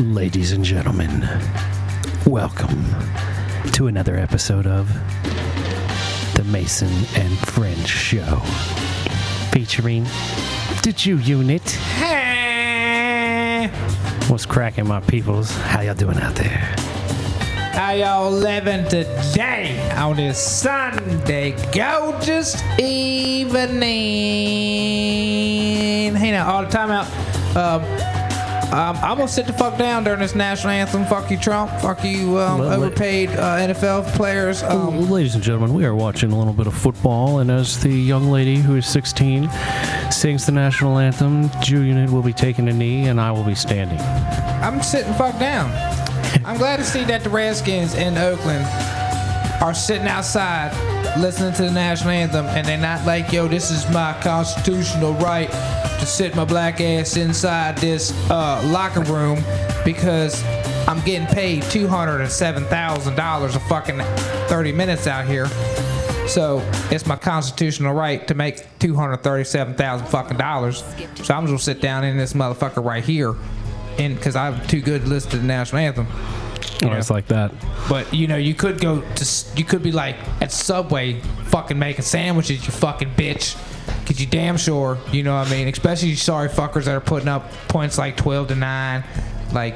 Ladies and gentlemen, welcome to another episode of the Mason and Friends Show, featuring the Jew Unit. Hey! What's cracking, my peoples? How y'all doing out there? How y'all living today on this Sunday gorgeous evening? Hey now, all the time out. Um, um, I'm gonna sit the fuck down during this national anthem. Fuck you, Trump. Fuck you, um, Well, overpaid uh, NFL players. Um, Ladies and gentlemen, we are watching a little bit of football, and as the young lady who is 16 sings the national anthem, Jew Unit will be taking a knee, and I will be standing. I'm sitting fuck down. I'm glad to see that the Redskins in Oakland are sitting outside listening to the national anthem and they're not like, yo, this is my constitutional right to sit my black ass inside this uh, locker room because I'm getting paid $207,000 a fucking 30 minutes out here. So it's my constitutional right to make two hundred thirty-seven thousand fucking dollars. So I'm just gonna sit down in this motherfucker right here, and because I'm too good to listen to the national anthem. Oh, it's like that. But you know, you could go to, you could be like at Subway, fucking making sandwiches, you fucking bitch. Cause you damn sure, you know what I mean. Especially you sorry fuckers that are putting up points like twelve to nine, like.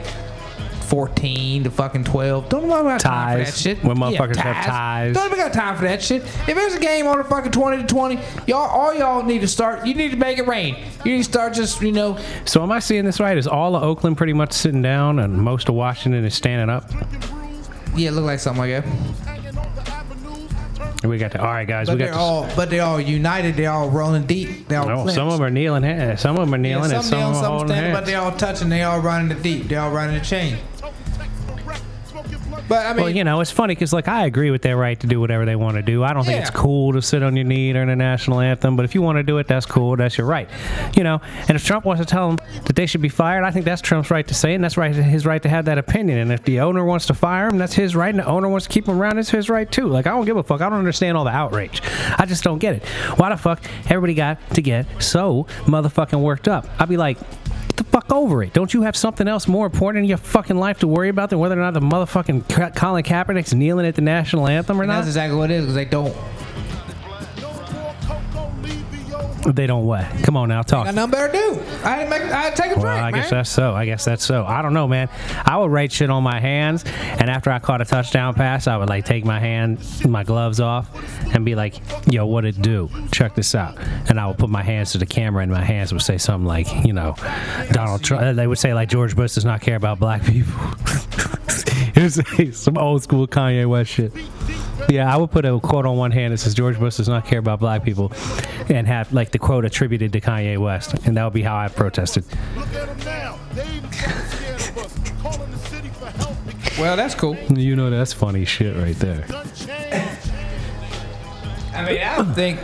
14 to fucking 12. Don't nobody got time for that shit. When motherfuckers have ties. Don't nobody got time for that shit. If there's a game on a fucking 20 to 20, y'all, all y'all need to start, you need to make it rain. You need to start just, you know, So am I seeing this right? Is all of Oakland pretty much sitting down, and most of Washington is standing up? yeah, it look like something like that. And we got the all right, guys. But we got they're the, all, but they're all united. They're all rolling deep. They're all no, some of them are kneeling. Some of them are Yeah, kneeling, and some some kneeling, of them are some standing, but hands. they all touching. They all running the deep. They all running the chain. But I mean, Well, you know, it's funny because, like, I agree with their right to do whatever they want to do. I don't think it's cool to sit on your knee during the national anthem, but if you want to do it, that's cool. That's your right. You know, and if Trump wants to tell them that they should be fired, I think that's Trump's right to say, and that's right his right to have that opinion. And if the owner wants to fire him, that's his right, and the owner wants to keep him around, it's his right too. Like, I don't give a fuck. I don't understand all the outrage. I just don't get it. Why the fuck everybody got to get so motherfucking worked up? I'd be like, Get the fuck over it. Don't you have something else more important in your fucking life to worry about than whether or not the motherfucking Colin Kaepernick's kneeling at the national anthem or that's not? That's exactly what it is. Because they don't They don't what? Come on now, talk. got nothing better to do. I to make. I take a Well, I man. guess that's so. I guess that's so. I don't know, man. I would write shit on my hands, and after I caught a touchdown pass, I would like take my hand, my gloves off, and be like, "Yo, what it do? Check this out." And I would put my hands to the camera, and my hands would say something like, you know, Donald Trump. Uh, they would say like George Bush does not care about black people. it was some old school Kanye West shit. Yeah, I would put a quote on one hand that says George Bush does not care about black people, and have like the quote attributed to Kanye West, and that would be how I protested. well, that's cool. You know that's funny shit right there. I mean, I don't think.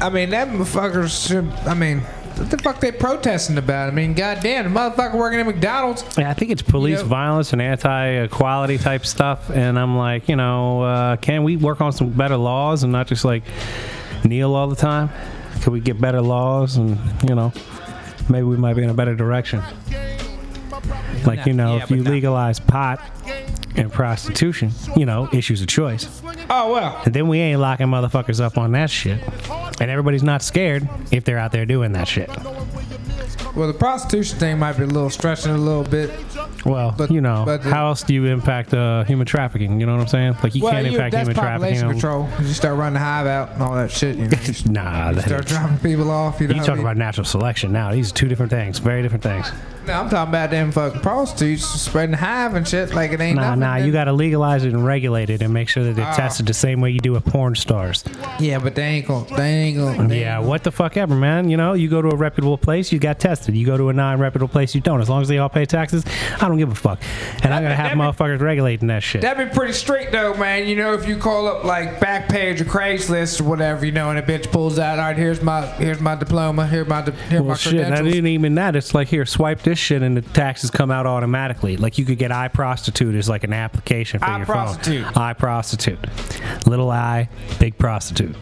I mean, that motherfuckers should. I mean, what the fuck they protesting about? I mean, goddamn, the motherfucker working at McDonald's. Yeah, I think it's police You know- violence and anti-equality type stuff, and I'm like, you know, uh, can we work on some better laws and not just like kneel all the time? Can we get better laws and you know, maybe we might be in a better direction. Like you know, Yeah, if you but not- legalize pot and prostitution, you know, issues of choice. Oh well. And then we ain't locking motherfuckers up on that shit. And everybody's not scared if they're out there doing that shit. Well, the prostitution thing might be a little stretching a little bit. Well, But- you know, but how else do you impact uh, human trafficking? You know what I'm saying? Like you Well, can't you, impact that's human population trafficking. control. You start running the hive out and all that shit. You, know, you Nah, that start dropping people off. You, know you talking mean? about natural selection now. These are two different things, very different things. No, I'm talking about them fucking prostitutes spreading the hive and shit like it ain't Nah, nothing. nah, you got to legalize it and regulate it and make sure that they're Ah. tested the same way you do with porn stars. Yeah, but they ain't gonna. They ain't gonna. they Yeah, ain't what the fuck ever, man. You know, you go to a reputable place, you got tested. You go to a non-reputable place, you don't. As long as they all pay taxes, I don't give a fuck. And I'm gonna have that be- motherfuckers regulating that shit. That'd be pretty strict though, man. You know, if you call up like Backpage or Craigslist or whatever, you know, and a bitch pulls out, all right, here's my here's my diploma, here my di- here Well, my shit, that credentials. ain't even that. It's like here, swipe this shit, and the taxes come out automatically. Like you could get i prostitute as like an application for your iProstitute. phone. I prostitute, little I, big prostitute.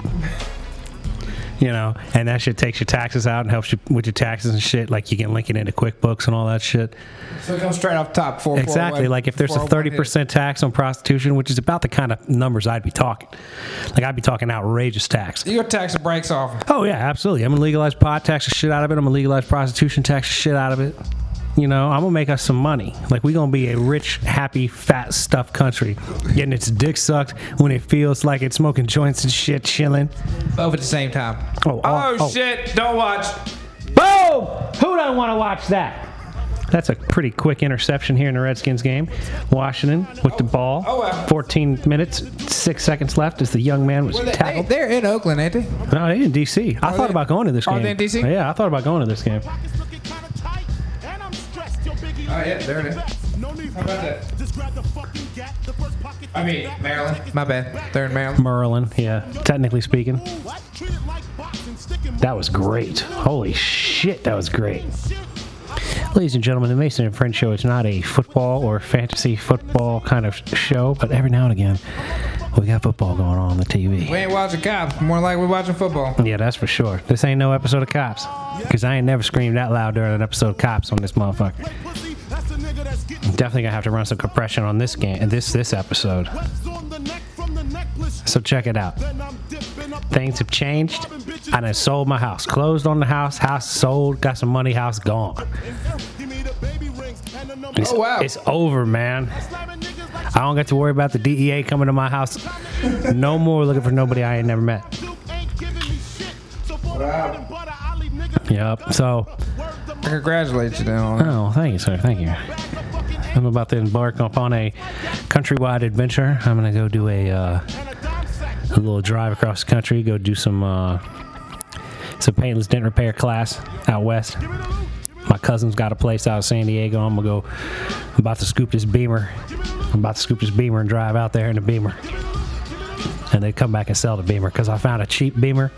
You know, and that shit takes your taxes out and helps you with your taxes and shit. Like you can link it into QuickBooks and all that shit. So it comes straight off top. For Exactly. Like if there's a 30% tax on prostitution, which is about the kind of numbers I'd be talking. Like I'd be talking outrageous tax. Your tax the brakes off. Oh yeah, absolutely. I'm gonna legalize pot, tax the shit out of it. I'm gonna legalize prostitution, tax the shit out of it. You know, I'm gonna make us some money. Like we gonna be a rich, happy, fat, stuffed country, getting its dick sucked when it feels like it's smoking joints and shit, chilling. Both at the same time. Oh, oh, oh. oh. shit! Don't watch. Boom! Who don't want to watch that? That's a pretty quick interception here in the Redskins game. Washington with the ball. Oh, wow. 14 minutes, six seconds left as the young man was they, they, tackled. they're in Oakland, ain't they? No, they're in DC. I oh, thought they- about going to this are game. they in DC? Yeah, I thought about going to this game. Oh yeah, there it is. How about that? I mean, Maryland. My bad. They're in Maryland. Merlin, yeah. Technically speaking, that was great. Holy shit, that was great. Ladies and gentlemen, the Mason and Friends show is not a football or fantasy football kind of show, but every now and again, we got football going on on the TV. We ain't watching cops. More like we're watching football. Yeah, that's for sure. This ain't no episode of Cops. Because I ain't never screamed that loud during an episode of Cops on this motherfucker. Definitely gonna have to run some compression on this game, this this episode. So check it out. Things have changed. And I done sold my house. Closed on the house. House sold. Got some money. House gone. It's, Oh, wow. it's over, man. I don't get to worry about the DEA coming to my house. No more looking for nobody I ain't never met. Wow. Yep. So, I congratulate you it. oh, thank you, sir. Thank you. I'm about to embark upon a countrywide adventure. I'm gonna go do a uh, a little drive across the country. Go do some uh, some paintless dent repair class out west. My cousin's got a place out of San Diego. I'm gonna go. I'm about to scoop this Beamer. I'm about to scoop this Beamer and drive out there in the Beamer. And then come back and sell the Beamer because I found a cheap Beamer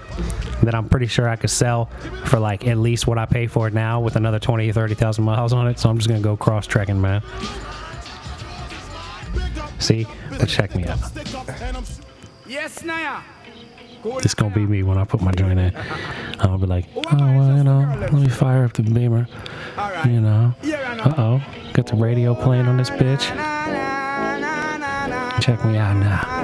that I'm pretty sure I could sell for like at least what I pay for it now with another 20 or 30,000 miles on it. So I'm just gonna go cross trekking, man. See, but check me out. Yes, Naya. It's gonna be me when I put my joint in. I'll be like, oh well, you know, let me fire up the Beamer. You know, uh oh, got the radio playing on this bitch. Check me out now.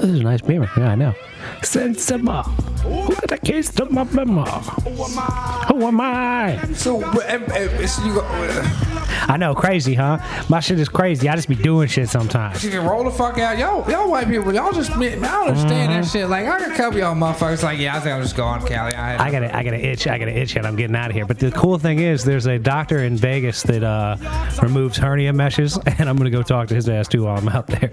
This is a nice Beamer. Yeah, I know. Sensible. Who got a case to my Beamer? Who am I? So, you, go, uh, I know, crazy, huh? My shit is crazy. I just be doing shit sometimes. you can roll the fuck out. Y'all, y'all white people, y'all just, I don't understand that shit. Like, I a couple y'all motherfuckers like, yeah, I think I'm just going Cali. I, I got to I got to itch. I got to itch, and I'm getting out of here. But the cool thing is, there's a doctor in Vegas that uh, removes hernia meshes, and I'm gonna go talk to his ass too while I'm out there.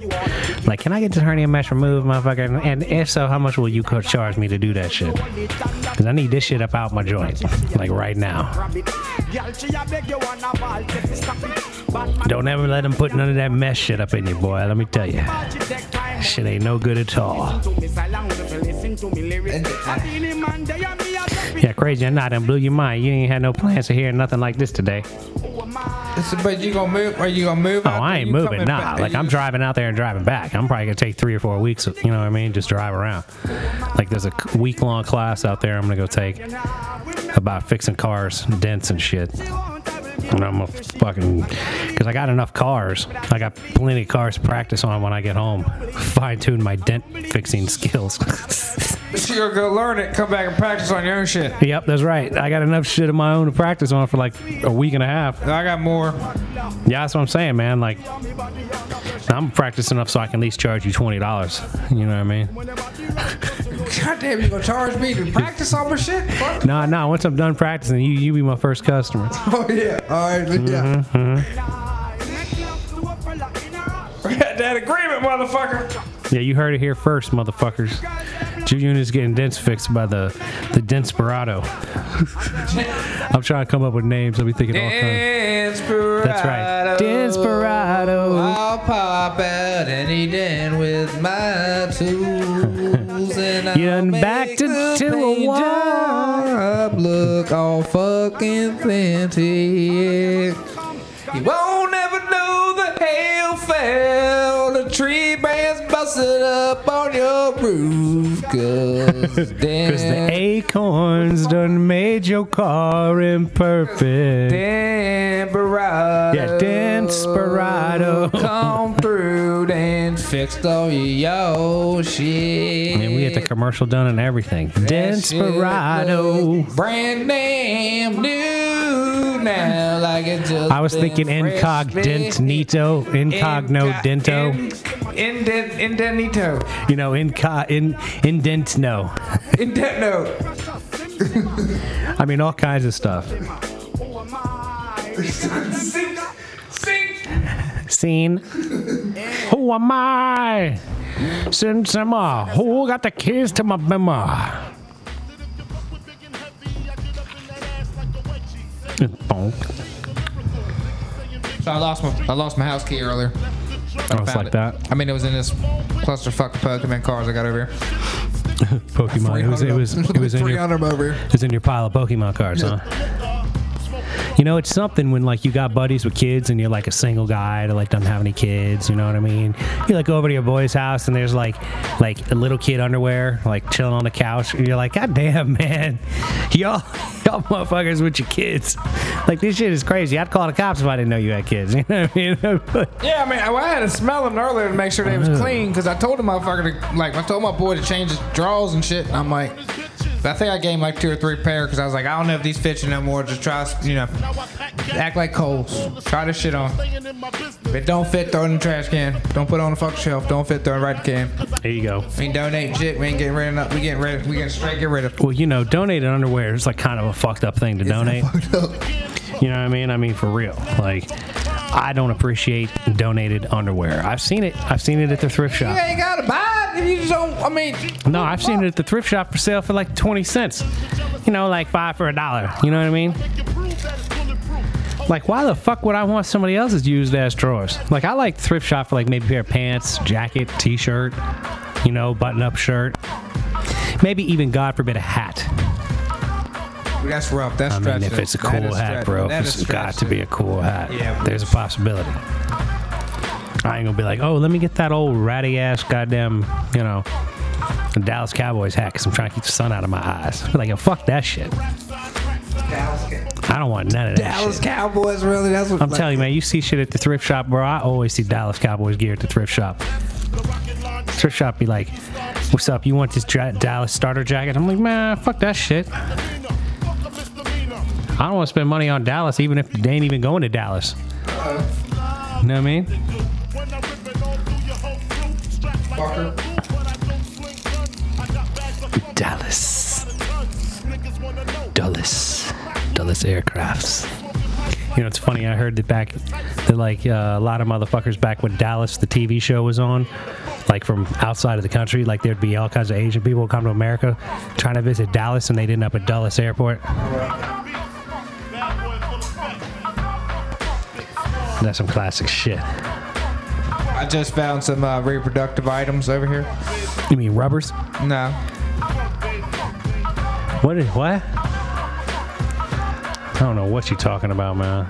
Like, can I get this hernia mesh removed, motherfucker? And if so, how much will you charge me to do that shit? Because I need this shit up out my joint, like right now. Don't ever let them put none of that mess shit up in you, boy. Let me tell you, shit ain't no good at all. Yeah, crazy or not, and blew your mind. You ain't had no plans to hear nothing like this today. But you gonna move? Are you gonna move? Oh, I ain't moving. Nah, back? like I'm driving out there and driving back. I'm probably gonna take three or four weeks. You know what I mean? Just drive around. Like there's a week long class out there. I'm gonna go take about fixing cars, dents and shit. And I'm a fucking because I got enough cars. I got plenty of cars to practice on when I get home. Fine tune my dent fixing skills. You're gonna go learn it. Come back and practice on your own shit. yep, that's right. I got enough shit of my own to practice on for like a week and a half. I got more. Yeah, that's what I'm saying, man. Like, I'm practicing enough so I can at least charge you twenty dollars. You know what I mean? God damn, you gonna charge me to practice all my shit? Fuck. No, no. Once I'm done practicing, you you be my first customer. Oh yeah. All right. Yeah. We mm-hmm, had mm-hmm. that agreement, motherfucker. Yeah, you heard it here first, motherfuckers. Junior is getting dents fixed by the the Denspirado. I'm trying to come up with names. I'll be thinking all kinds. Desperado. That's right. Desperado. I'll pop out any den with my tools and I'll You done make backed it the to a paint wall. job look all fucking fancy. You won't ever know the hell fell to branch busted up on your roof. Cause, Cause the acorns done made your car imperfect. Desperado. Yeah, Desperado. Come fixed all your shit. And we had the commercial done and everything. That Desperado. Brand name new now, like it just. I was thinking incognito, Inca- dento. in- Indent, indenito. You know, inco, in indent no. Indento. I mean, all kinds of stuff. Who am I? Sing, sing. Scene. Who am I? Since I'm a who got the keys to my bimmer? So I lost my I lost my house key earlier. Oh, it's Found like it. that. I mean, it was in this clusterfuck of Pokemon cars I got over here. Pokemon. It was. It was. It was in your. over here. It was in your pile of Pokemon cards, huh? You know, it's something when like you got buddies with kids and you're like a single guy that like doesn't have any kids. You know what I mean? You like go over to your boy's house and there's like like a little kid underwear like chilling on the couch. And you're like, God damn, man, y'all y'all motherfuckers with your kids. Like this shit is crazy. I'd call the cops if I didn't know you had kids. You know what I mean? Yeah, I mean, I I had to smell them earlier to make sure they was clean because I told the motherfucker to, like, I told my boy to change his drawers and shit. And I'm like, I think I gained like two or three pair because I was like, I don't know if these fit you no more. Just try, you know, act like Coles. Try this shit on. If it don't fit, throw it in the trash can. Don't put it on the fucking shelf. Don't fit, throw it right in the can. there you go. We ain't donating shit. We ain't getting rid of nothing. We getting rid of. We getting straight get rid of. Well, you know, donated underwear is like kind of a fucked up thing to donate. You know what I mean? I mean, for real. Like, I don't appreciate donated underwear. I've seen it. I've seen it at the thrift shop. You ain't gotta buy it. if You just don't. I mean, No, I've seen it at the thrift shop for sale for like 20 cents. You know, like five for a dollar. You know what I mean? Like, why the fuck would I want somebody else's used ass drawers? Like, I like thrift shop for like maybe a pair of pants, jacket, t shirt, you know, button up shirt. Maybe even, God forbid, a hat. That's rough. That's I mean, if it's a cool hat, stretch- bro, that if it's got to be a cool hat, Yeah, there's a possibility. I ain't gonna be like, oh, let me get that old ratty ass goddamn, you know, Dallas Cowboys hat because I'm trying to keep the sun out of my eyes. Be like, yo, fuck that shit. I don't want none of that Dallas shit. Cowboys, really? That's what I'm telling you, man, you see shit at the thrift shop, bro. I always see Dallas Cowboys gear at the thrift shop. Thrift shop be like, what's up? You want this dra- Dallas starter jacket? I'm like, man, fuck that shit. I don't want to spend money on Dallas, even if they ain't even going to Dallas. You know what I mean? Dallas. Dulles. Dulles Aircrafts. You know, it's funny. I heard that back, that like uh, a lot of motherfuckers back when Dallas, the TV show, was on, like from outside of the country, like there'd be all kinds of Asian people come to America trying to visit Dallas, and they'd end up at Dulles Airport. That's some classic shit. I just found some uh, reproductive items over here. You mean rubbers? No. What is what? I don't know what you're talking about, man.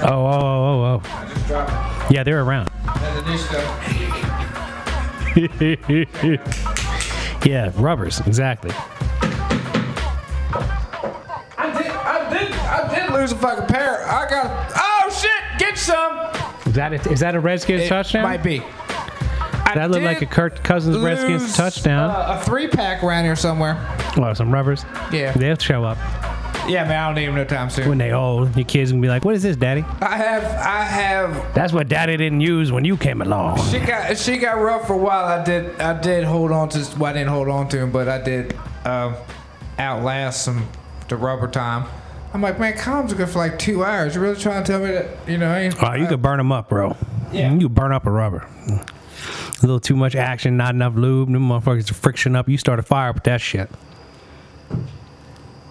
Oh, oh, oh, oh, oh. Yeah, they're around. yeah, rubbers, exactly. Lose a fucking pair. I got. Oh shit! Get some. Is that a, is that a Redskins It touchdown? Might be. I that looked like a Kirk Cousins Redskins touchdown. Uh, a three pack around here somewhere. oh, some rubbers. Yeah. They'll show up Yeah, man. I don't need them no time soon. when they old. Your kids gonna be like, "What is this, Daddy?" I have, I have. That's what Daddy didn't use when you came along. She got, she got rough for a while. I did, I did hold on to. Well, I didn't hold on to him, but I did uh, outlast some the rubber time. I'm like, man, comms are good for like two hours. You're really trying to tell me that? You know, I ain't. Oh, you could burn them up, bro. Yeah. You burn up a rubber. A little too much action, not enough lube. New motherfuckers friction up. You start a fire with that shit.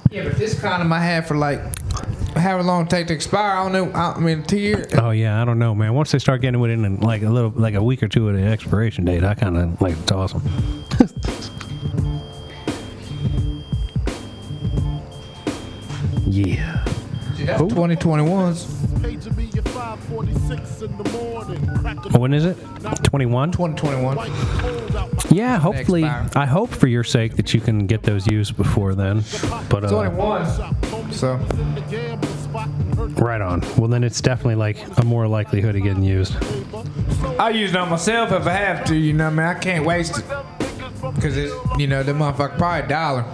Yeah, but this condom I had for like however long it take to expire. I don't know. I, I mean, two years. Oh yeah, I don't know, man. Once they start getting within like a little, like a week or two of the expiration date, I kind of like it's awesome. yeah. That's 2021's. When is it? 21? 2021. Yeah, hopefully. I hope for your sake that you can get those used before then. But uh, 21. So, right on. Well, then it's definitely like a more likelihood of getting used. I'll use it on myself if I have to, you know what I mean? I can't waste it. Because it's, you know, the motherfucker probably a dollar.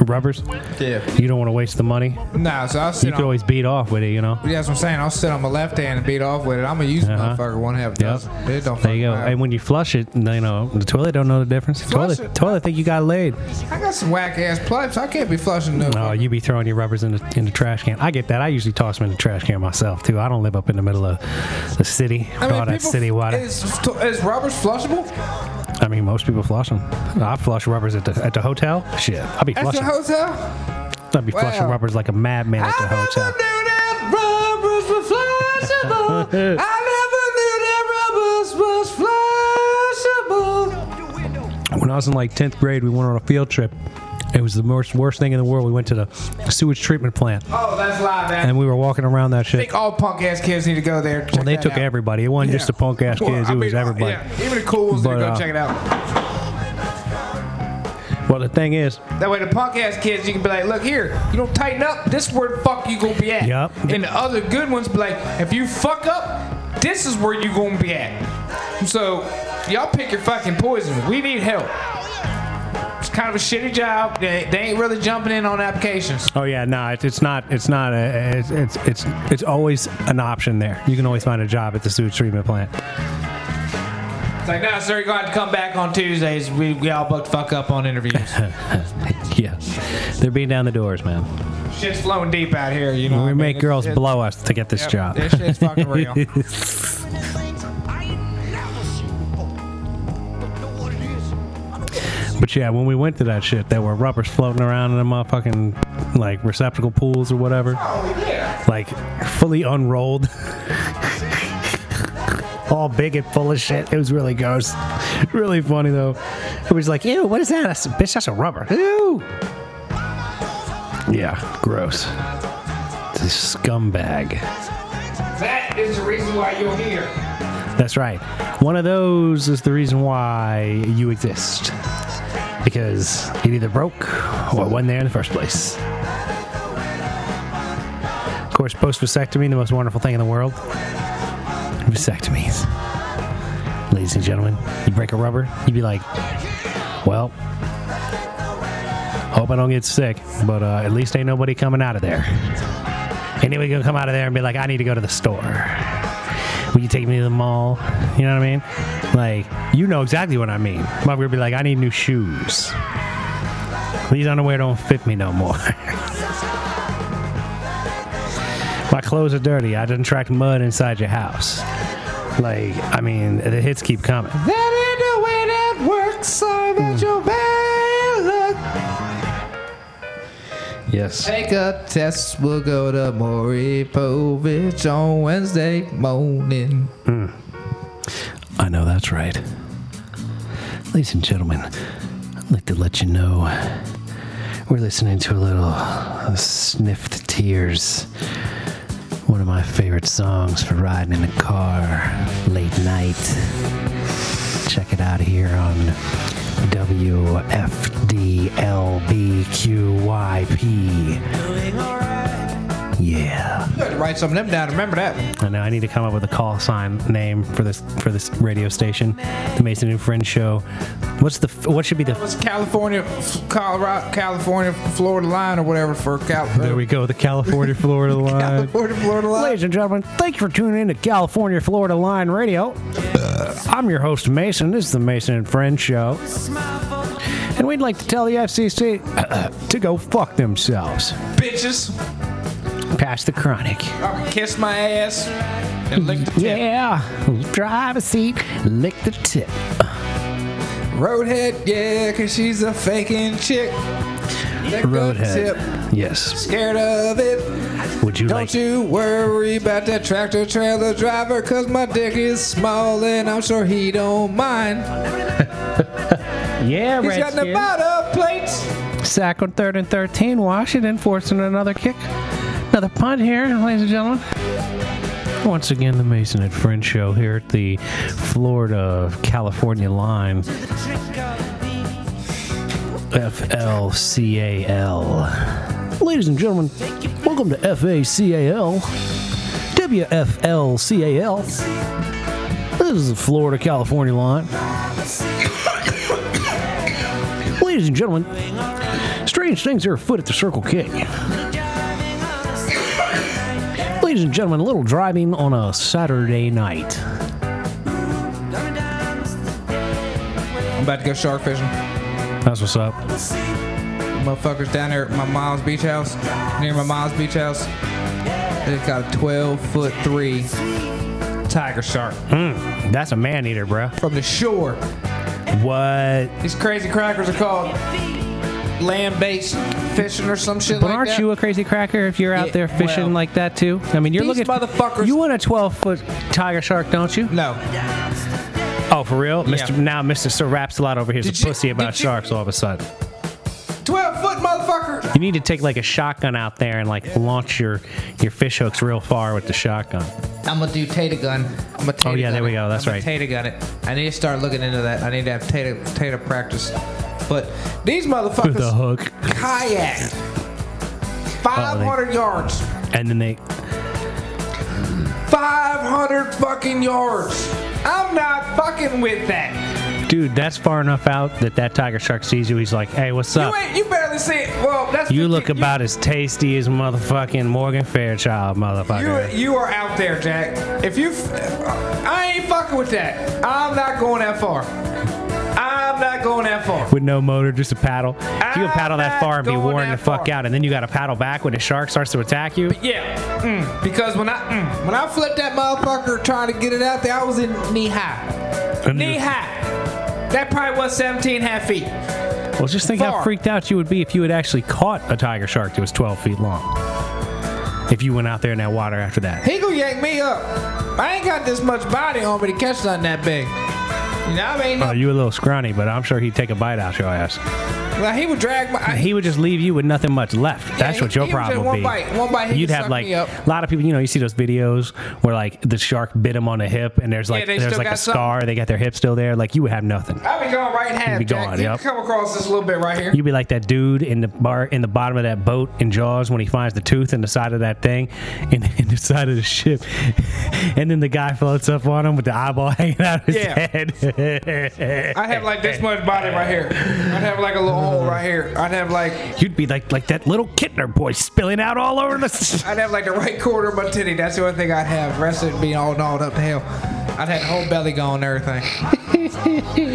Rubbers. Yeah. You don't want to waste the money. Nah, so I'll sit You could on. always beat off with it, you know. Yeah, that's what I'm saying. I'll sit on my left hand and beat off with it. I'm gonna use the Uh-huh. motherfucker one half dozen. It don't There you go. fucking. And when you flush it, you know the toilet don't know the difference. Flush toilet, it. toilet think you got laid. I got some whack ass pipes. I can't be flushing no. No, you be throwing your rubbers in the in the trash can. I get that. I usually toss them in the trash can myself too. I don't live up in the middle of the city. I with all that people- city water. Is, is rubbers flushable? I mean, most people flush them. I flush rubbers at the at the hotel. Shit, I'll be At the flushing. hotel? I'll be flushing Wow. rubbers like a madman at the I never hotel. knew that rubbers were flushable. I never knew that rubbers was flushable. When I was in like tenth grade, we went on a field trip. It was the worst worst thing in the world. We went to the sewage treatment plant, Oh, that's live, man. and we were walking around that shit. I think all punk ass kids need to go there. Well, they took everybody. It wasn't just the punk ass kids. It was everybody. Yeah, even the cool ones need to go uh, check it out. Well, the thing is, That way, the punk ass kids, you can be like, look here, you don't tighten up, this is where the fuck you gonna be at. Yup. And the other good ones be like, if you fuck up, this is where you gonna be at. So, y'all pick your fucking poison. We need help. Kind of a shitty job. They, they ain't really jumping in on applications. oh yeah, no, it's, it's not. It's not. A, it's, it's it's it's always an option there. You can always find a job at the sewage treatment plant. It's like, no, sir, you're going to come back on Tuesdays. We, we all booked fuck up on interviews. Yeah, they're beating down the doors, man. Shit's flowing deep out here, you know. We I mean? make It's- girls it's- blow us to get this Yep, job. This shit's fucking real. But yeah, when we went to that shit, there were rubbers floating around in the motherfucking like receptacle pools or whatever, oh, like fully unrolled, all big and full of shit. It was really gross, really funny though. It was like, ew, what is that? That's, bitch, that's a rubber. Ew. Yeah, gross. It's a scumbag. That is the reason why you're here. That's right. One of those is the reason why you exist. Because it either broke or wasn't there in the first place. Of course, post vasectomy, the most wonderful thing in the world. Vasectomies. Ladies and gentlemen, you break a rubber, you'd be like, well, hope I don't get sick, but uh, at least ain't nobody coming out of there. Nobody gonna come out of there and be like, I need to go to the store. Will you take me to the mall? You know what I mean? Like, you know exactly what I mean. Mother would be like, I need new shoes. These underwear don't fit me no more. My clothes are dirty. I didn't track mud inside your house. Like, I mean, the hits keep coming. Yes. Take a test. We'll go to Maury Povich on Wednesday morning. Hmm. I know that's right. Ladies and gentlemen, I'd like to let you know we're listening to a little Sniffed Tears, one of my favorite songs for riding in the car late night. Check it out here on WFDLBQYP. Yeah. You had to write some of them down. Remember that. I know I need to come up with a call sign name for this for this radio station, the Mason and Friends Show. What's the what should be the It's California, Colorado, California, Florida line or whatever for Cal. Uh, there we go the California Florida line. California, Florida line. Ladies and gentlemen, thank you for tuning in to California Florida Line Radio. I'm your host Mason. This is the Mason and Friends Show, and we'd like to tell the FCC to go fuck themselves. Bitches. Pass the chronic. Kiss my ass and lick the tip. Yeah, drive a seat, lick the tip. Roadhead, yeah, cause she's a faking chick. Lick the Roadhead. tip. Yes. Scared of it. Would you Don't like? you worry about that tractor trailer driver, cause my dick is small and I'm sure he don't mind. Yeah, He's got Nevada plates. Sack on third and 13. Washington forcing another kick. Another punt here, ladies and gentlemen. Once again, the Mason and Friend Show here at the Florida California line. FLCAL. Ladies and gentlemen, welcome to FACAL. WFLCAL. This is the Florida California line. Ladies and gentlemen, strange things are afoot at the Circle K. Ladies and gentlemen, a little driving on a Saturday night. I'm about to go shark fishing. That's what's up. Motherfuckers down there at my mom's beach house, near my mom's beach house. They got a 12 foot three tiger shark hmm, That's a man eater, bro. from the shore. What? These crazy crackers are called land-based fishing or some shit like that. But like aren't that. you a crazy cracker if you're out Yeah, there fishing well, like that too? I mean, you're these looking. motherfuckers- You want a 12 foot tiger shark, don't you? no, Oh, for real? Mr. Now, Mr. Sir Raps a lot over here is a you- pussy about did you- sharks all of a sudden. 12 foot motherfucker. You need to take like a shotgun out there and like launch your your fish hooks real far with the shotgun. I'm gonna do Tata gun. I'm gonna Tata Oh, yeah, there gun we go. That's I'm right. gonna Tata gun it. I need to start looking into that. I need to have Tata Tata practice. But these With a motherfuckers hook. kayak 500 yards. And then they 500 fucking yards. I'm not fucking with that. Dude, that's far enough out that that tiger shark sees you. He's like, "Hey, what's up? You ain't. You barely see it. Well, that's You 50 look about as tasty as motherfucking Morgan Fairchild, motherfucker." You, you are out there, Jack. If you, I ain't fucking with that. I'm not going that far. I'm going that far. with no motor, just a paddle. If you can paddle that far and be worn the fuck far. out, and then you got to paddle back when the shark starts to attack you. Yeah, mm, because when I mm, when I flipped that motherfucker trying to get it out there, I was in knee high. Knee high. That probably was 17 and a half feet. Well, just think how freaked out you would be if you had actually caught a tiger shark that was 12 feet long. If you went out there in that water after that. He gonna yank me up. I ain't got this much body on me to catch something that big. You I mean? Oh, you a little scrawny, but I'm sure he'd take a bite out your ass. Well, he would drag my. I, He would just leave you with nothing much left. That's he- what your would problem would one be. bite, one bite, You'd have like a lot of people. You know, you see those videos where like the shark bit him on the hip, and there's like they there's like a something. scar. They got their hip still there. Like you would have nothing. I'd be going right in half. You'd be Jack. gone, You yep. come across this little bit right here. You'd be like that dude in the bar in the bottom of that boat in Jaws when he finds the tooth in the side of that thing in, in the side of the ship, and then the guy floats up on him with the eyeball hanging out of his Yeah. head. I'd have like this much body right here. I'd have like a little hole right here. I'd have like You'd be like like that little Kintner boy spilling out all over the. I'd have like the right quarter of my titty. That's the only thing I'd have. Rest of it being all gnawed up to hell. I'd have the whole belly gone and everything.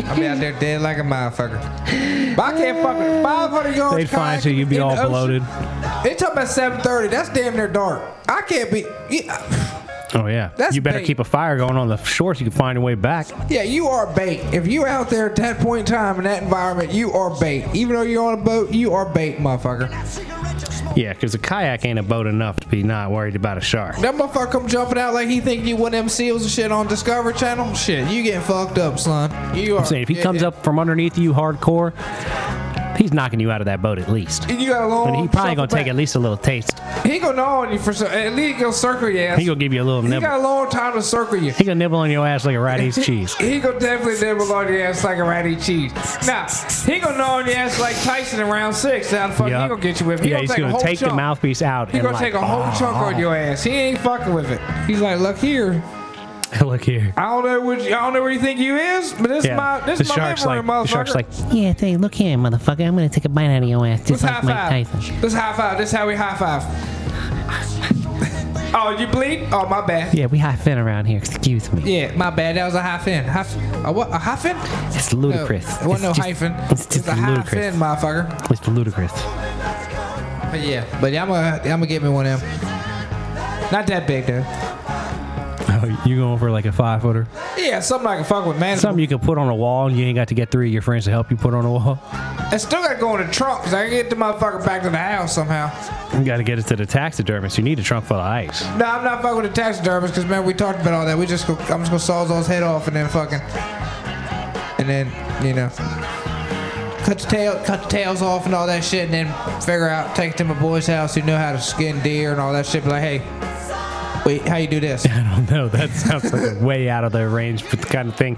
I'd be out there dead like a motherfucker. But I can't fuck fucking 500 yards. They'd find you. You'd be in all the ocean. bloated. They talking about 7:30. That's damn near dark. I can't be. Yeah, Oh yeah. That's you better bait. keep a fire going on the shore so you can find your way back. yeah, you are bait. If you're out there at that point in time in that environment, you are bait. Even though you're on a boat, you are bait, motherfucker. Yeah, because a kayak ain't a boat enough to be not worried about a shark. That motherfucker come jumping out like he think you one of them seals and shit on Discovery Channel. Shit, you getting fucked up, son. You are. I'm saying if he comes up from underneath you hardcore, he's knocking you out of that boat at least. and you got a long. And he probably gonna take at least a little taste. He gonna gnaw on you for some. At least he gonna circle your ass. He gonna give you a little He got a long time to circle you. He gonna nibble on your ass like a rat eats cheese. He gonna definitely nibble on your ass like a ratty cheese. Now he gonna gnaw on your ass like Tyson in round six. Now fuck Yup. he gonna get you with. He yeah, gonna he's take gonna take the mouthpiece out He gonna like, take a whole chunk on uh-huh. your ass. He ain't fucking with it. He's like, look here. look here. I don't know what I don't know where you think you is, but this Yeah, is my this the is my shark's living like room, the shark's like, Yeah, hey, look here, motherfucker. I'm gonna take a bite out of your ass, just Let's high like Mike five. Tyson. Let's high five. This is how we high five. oh, you bleed? Oh, my bad. Yeah, we high fin around here. Excuse me. Yeah, my bad. That was a high fin. High, f- a what? A high fin? It's No, ludicrous. it wasn't no It's just- hyphen. It's It's just a high ludicrous. fin, motherfucker. It's ludicrous. But yeah, but yeah, I'm gonna, I'm gonna get me one of them. Not that big though. Oh, you going for like a five footer? Yeah, something I can fuck with, man. Something you can put on a wall and you ain't got to get three of your friends to help you put on a wall. I still gotta go in the trunk because I can get the motherfucker back to the house somehow. You got to get it to the taxidermist. You need a trunk full of ice. No, I'm not fucking with the taxidermist because man, we talked about all that. We just go, I'm just gonna saw his head off and then fucking, and then you know. cut the tail, cut the tails off and all that shit, and then figure out, take it to my boy's house who know how to skin deer and all that shit. Be like, hey, wait, how you do this? I don't know. That sounds like way out of the range for the kind of thing.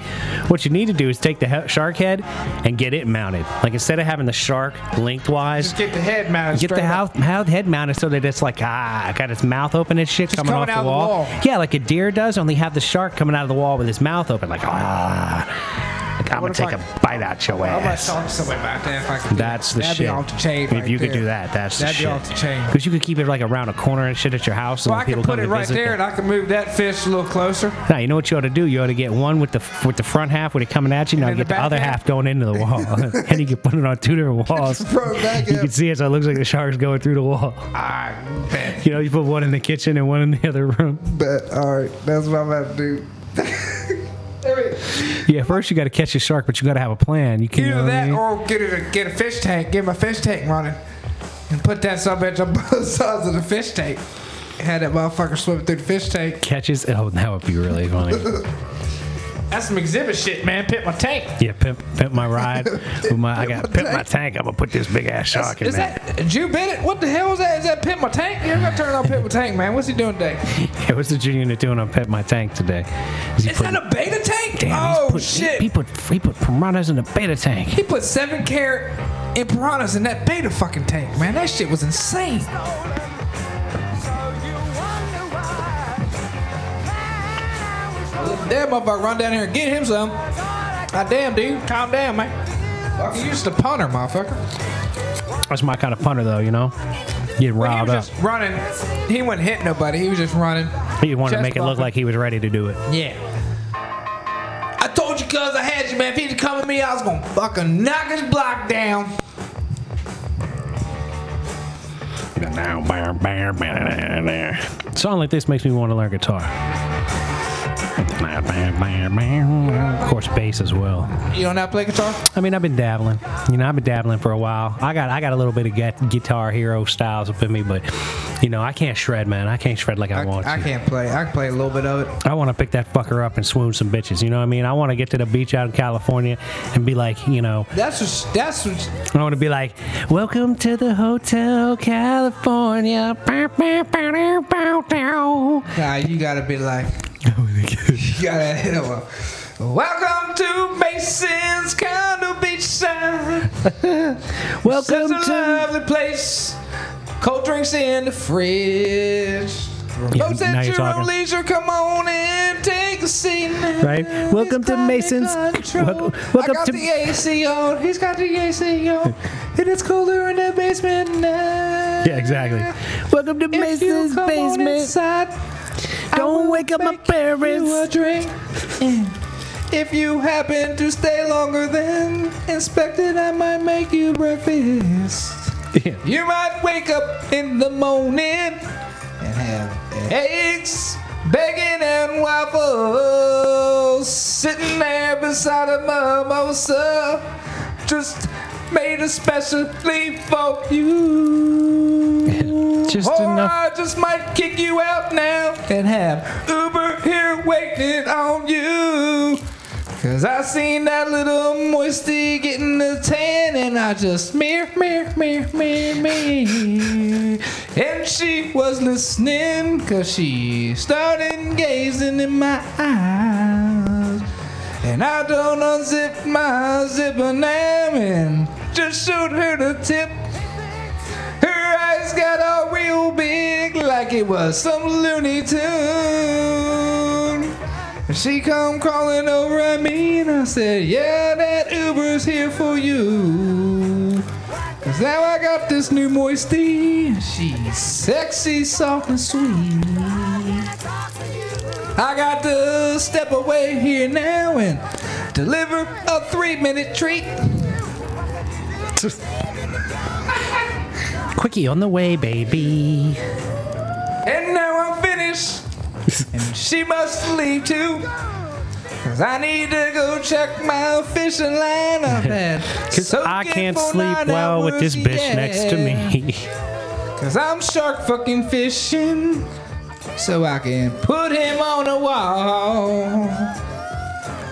What you need to do is take the he- shark head and get it mounted. Like instead of having the shark lengthwise, Just get the head mounted. get the straight up. how, how head mounted so that it's like ah got its mouth open and shit coming, coming off out the of the wall. wall. Yeah, like a deer does. Only have the shark coming out of the wall with his mouth open, like ah. Like, I'm gonna take I- a bite out your I'm gonna ass. talk to somebody about that if I could. That's the That'd shit. be off the chain. if right you could there. do that, that's the shit. That'd the be off the chain. Because you could keep it like around a corner and shit at your house. Well, and I people can put come it to right visit. there, and I can move that fish a little closer. Now you know what you ought to do. You ought to get one with the with the front half with it coming at you. And now then get the the, back other half? half going into the wall, and you can put it on two different walls. Back You can see it, so it looks like the shark's going through the wall. I bet. You know, you put one in the kitchen and one in the other room. Bet. All right, that's what I'm about to do. Yeah, first you got to catch a shark, but you got to have a plan. You can you know Either what I that mean? or get it a, get a fish tank, get my fish tank running, and put that sub bitch on both sides of the fish tank. Had that motherfucker swimming through the fish tank. catches. Oh, that would be really funny. That's some exhibit shit, man. Pit my tank. Yeah, pimp, pimp my ride. My, I got pimp my tank. I'm gonna put this big ass shark in Is there. that Jew Unit? What the hell is that? Is that Pit my tank? You're gonna turn on Pit my tank, man? What's he doing today? Yeah, what's the junior unit doing on pimp my tank today? Is he Is putting- that a betta tank? Damn, he's oh put, shit! He, he put he put piranhas in the betta tank. He put seven carat in piranhas in that betta fucking tank, man. That shit was insane. Damn, motherfucker, run down here and get him some. God damn, dude, calm down, man. Fuck, you just a punter, motherfucker. That's my kind of punter, though. You know, get Well, he was up. just running. He wasn't hitting nobody. He was just running. He wanted to chest make it look bumping. like he was ready to do it. Yeah. I told you, cuz I had you, man. If he'd come at me, I was gonna fucking knock his block down. Song like this makes me want to learn guitar. Of course, bass as well. You don't know how to play guitar? I mean, I've been dabbling. You know, I've been dabbling for a while. I got I got a little bit of guitar hero styles up in me, but you know, I can't shred, man. I can't shred like I, I, want I to. can't play. I can play a little bit of it. I want to pick that fucker up and swoon some bitches. You know what I mean? I want to get to the beach out in California and be like, you know, That's what. That's what. I want to be like, welcome to the Hotel California. Nah, you gotta be like. You gotta hit him up. Welcome to Mason's Condo Beachside. Welcome Such a to lovely place. Cold drinks in the fridge. Yeah, Boats now at you're your own leisure. Come on in, take a seat. now. Right. Welcome to Mason's- control. welcome- welcome I got to- the AC on. He's got the AC on. and it's colder in the basement now. Yeah, exactly. Welcome to If Mason's basement. Inside, I Don't wake up my parents. You a parents. drink. Mm. If you happen to stay longer than expected, I might make you breakfast. Yeah. You might wake up in the morning and have eggs, bacon, and waffles sitting there beside a mimosa, just made especially for you. Just or enough- I just might kick you out now and have Uber here waiting on you. Cause I seen that little moisty getting a tan and I just mirror, mirror, mirror, mirror, mirror. And she was listening cause she started gazing in my eyes. And I don't unzip my zipper now and just showed her the tip. Got all real big like it was some Looney Tune. And she come crawling over at me and I said, Yeah, that Uber's here for you. Cause now I got this new moisty. She's sexy, soft, and sweet. I got to step away here now and deliver a three minute treat. Quickie on the way, baby. And now I'm finished. and she must leave too. Cause I need to go check my fishing line. I've had Because I can't sleep well with this bitch next to me. Cause I'm shark fucking fishing. So I can put him on a wall.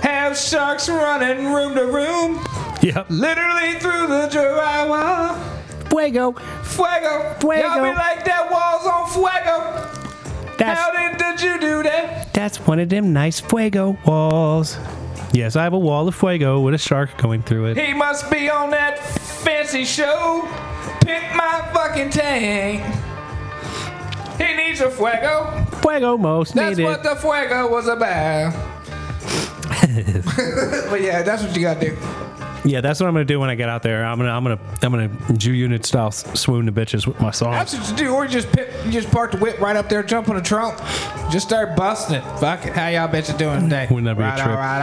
Have sharks running room to room. Yep. Literally through the drywall. Fuego. Fuego. Fuego. Y'all be like that walls on fuego. That's How did, did you do that? that's one of them nice fuego walls. Yes, I have a wall of fuego with a shark going through it. He must be on that fancy show. Pimp my fucking tank. He needs a fuego. Fuego most That's needed. That's what the fuego was about. but yeah, that's what you gotta do. Yeah, that's what I'm gonna do when I get out there. I'm gonna I'm gonna I'm gonna Jew Unit style swoon the bitches with my song. That's what you do. Or you just pit, you just park the whip right up there, jump on the trunk, just start busting it. Fuck it. How y'all bitches doing today? Wouldn't that be a right trip? on, right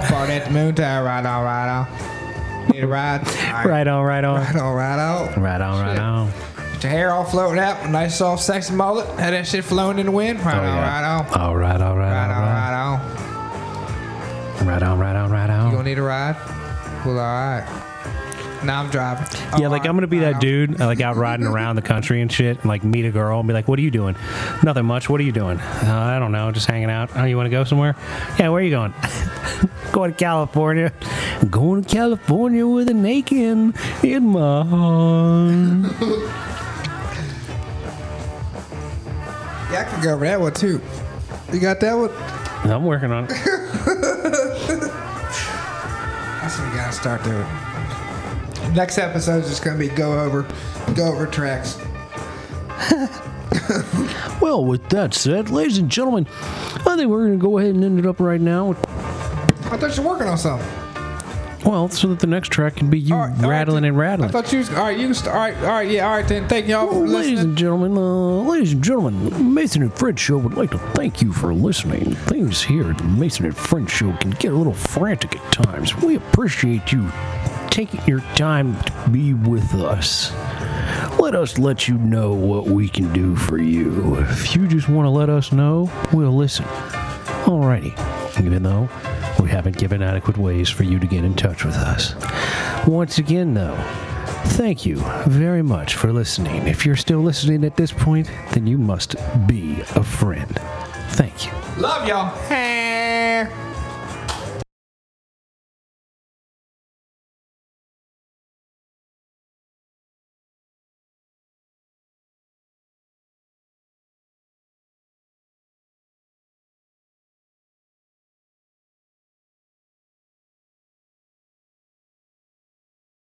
on. Part at the moon tower, right on, right on. Need a ride? Right. Right on, right on, Right on, right on. right on, right on. Get your hair all floating out, nice soft sexy mullet. Had that shit flowing in the wind. Right Oh, on, yeah. right on. All right, all right, Right on, right, on. right on. right on, right on, You gonna need a ride? Well, all right. Now I'm driving. Yeah, like I'm gonna be that dude, uh, like out riding around the country and shit, and like meet a girl and be like, "What are you doing?" Nothing much. What are you doing? Uh, I don't know, just hanging out. Oh, you want to go somewhere? Yeah, where are you going? going to California. Going to California with an aching in my heart. Yeah, I can go over that one too. You got that one? I'm working on it. Start doing. Next episode is just gonna be go over, go over tracks. Well, with that said, ladies and gentlemen, I think we're gonna go ahead and end it up right now. I thought you were working on something. Well, so that the next track can be you All right, all right, rattling then. and rattling. I thought you was all right. You can start. All right, all right, yeah, all right. Then thank y'all for Well, ladies and gentlemen, uh, ladies and gentlemen, Mason and Fred Show would like to thank you for listening. Things here at the Mason and Fred Show can get a little frantic at times. We appreciate you taking your time to be with us. Let us let you know what we can do for you. If you just want to let us know, we'll listen. Alrighty, even though we haven't given adequate ways for you to get in touch with us. Once again, though, thank you very much for listening. If you're still listening at this point, then you must be a friend. Thank you. Love y'all.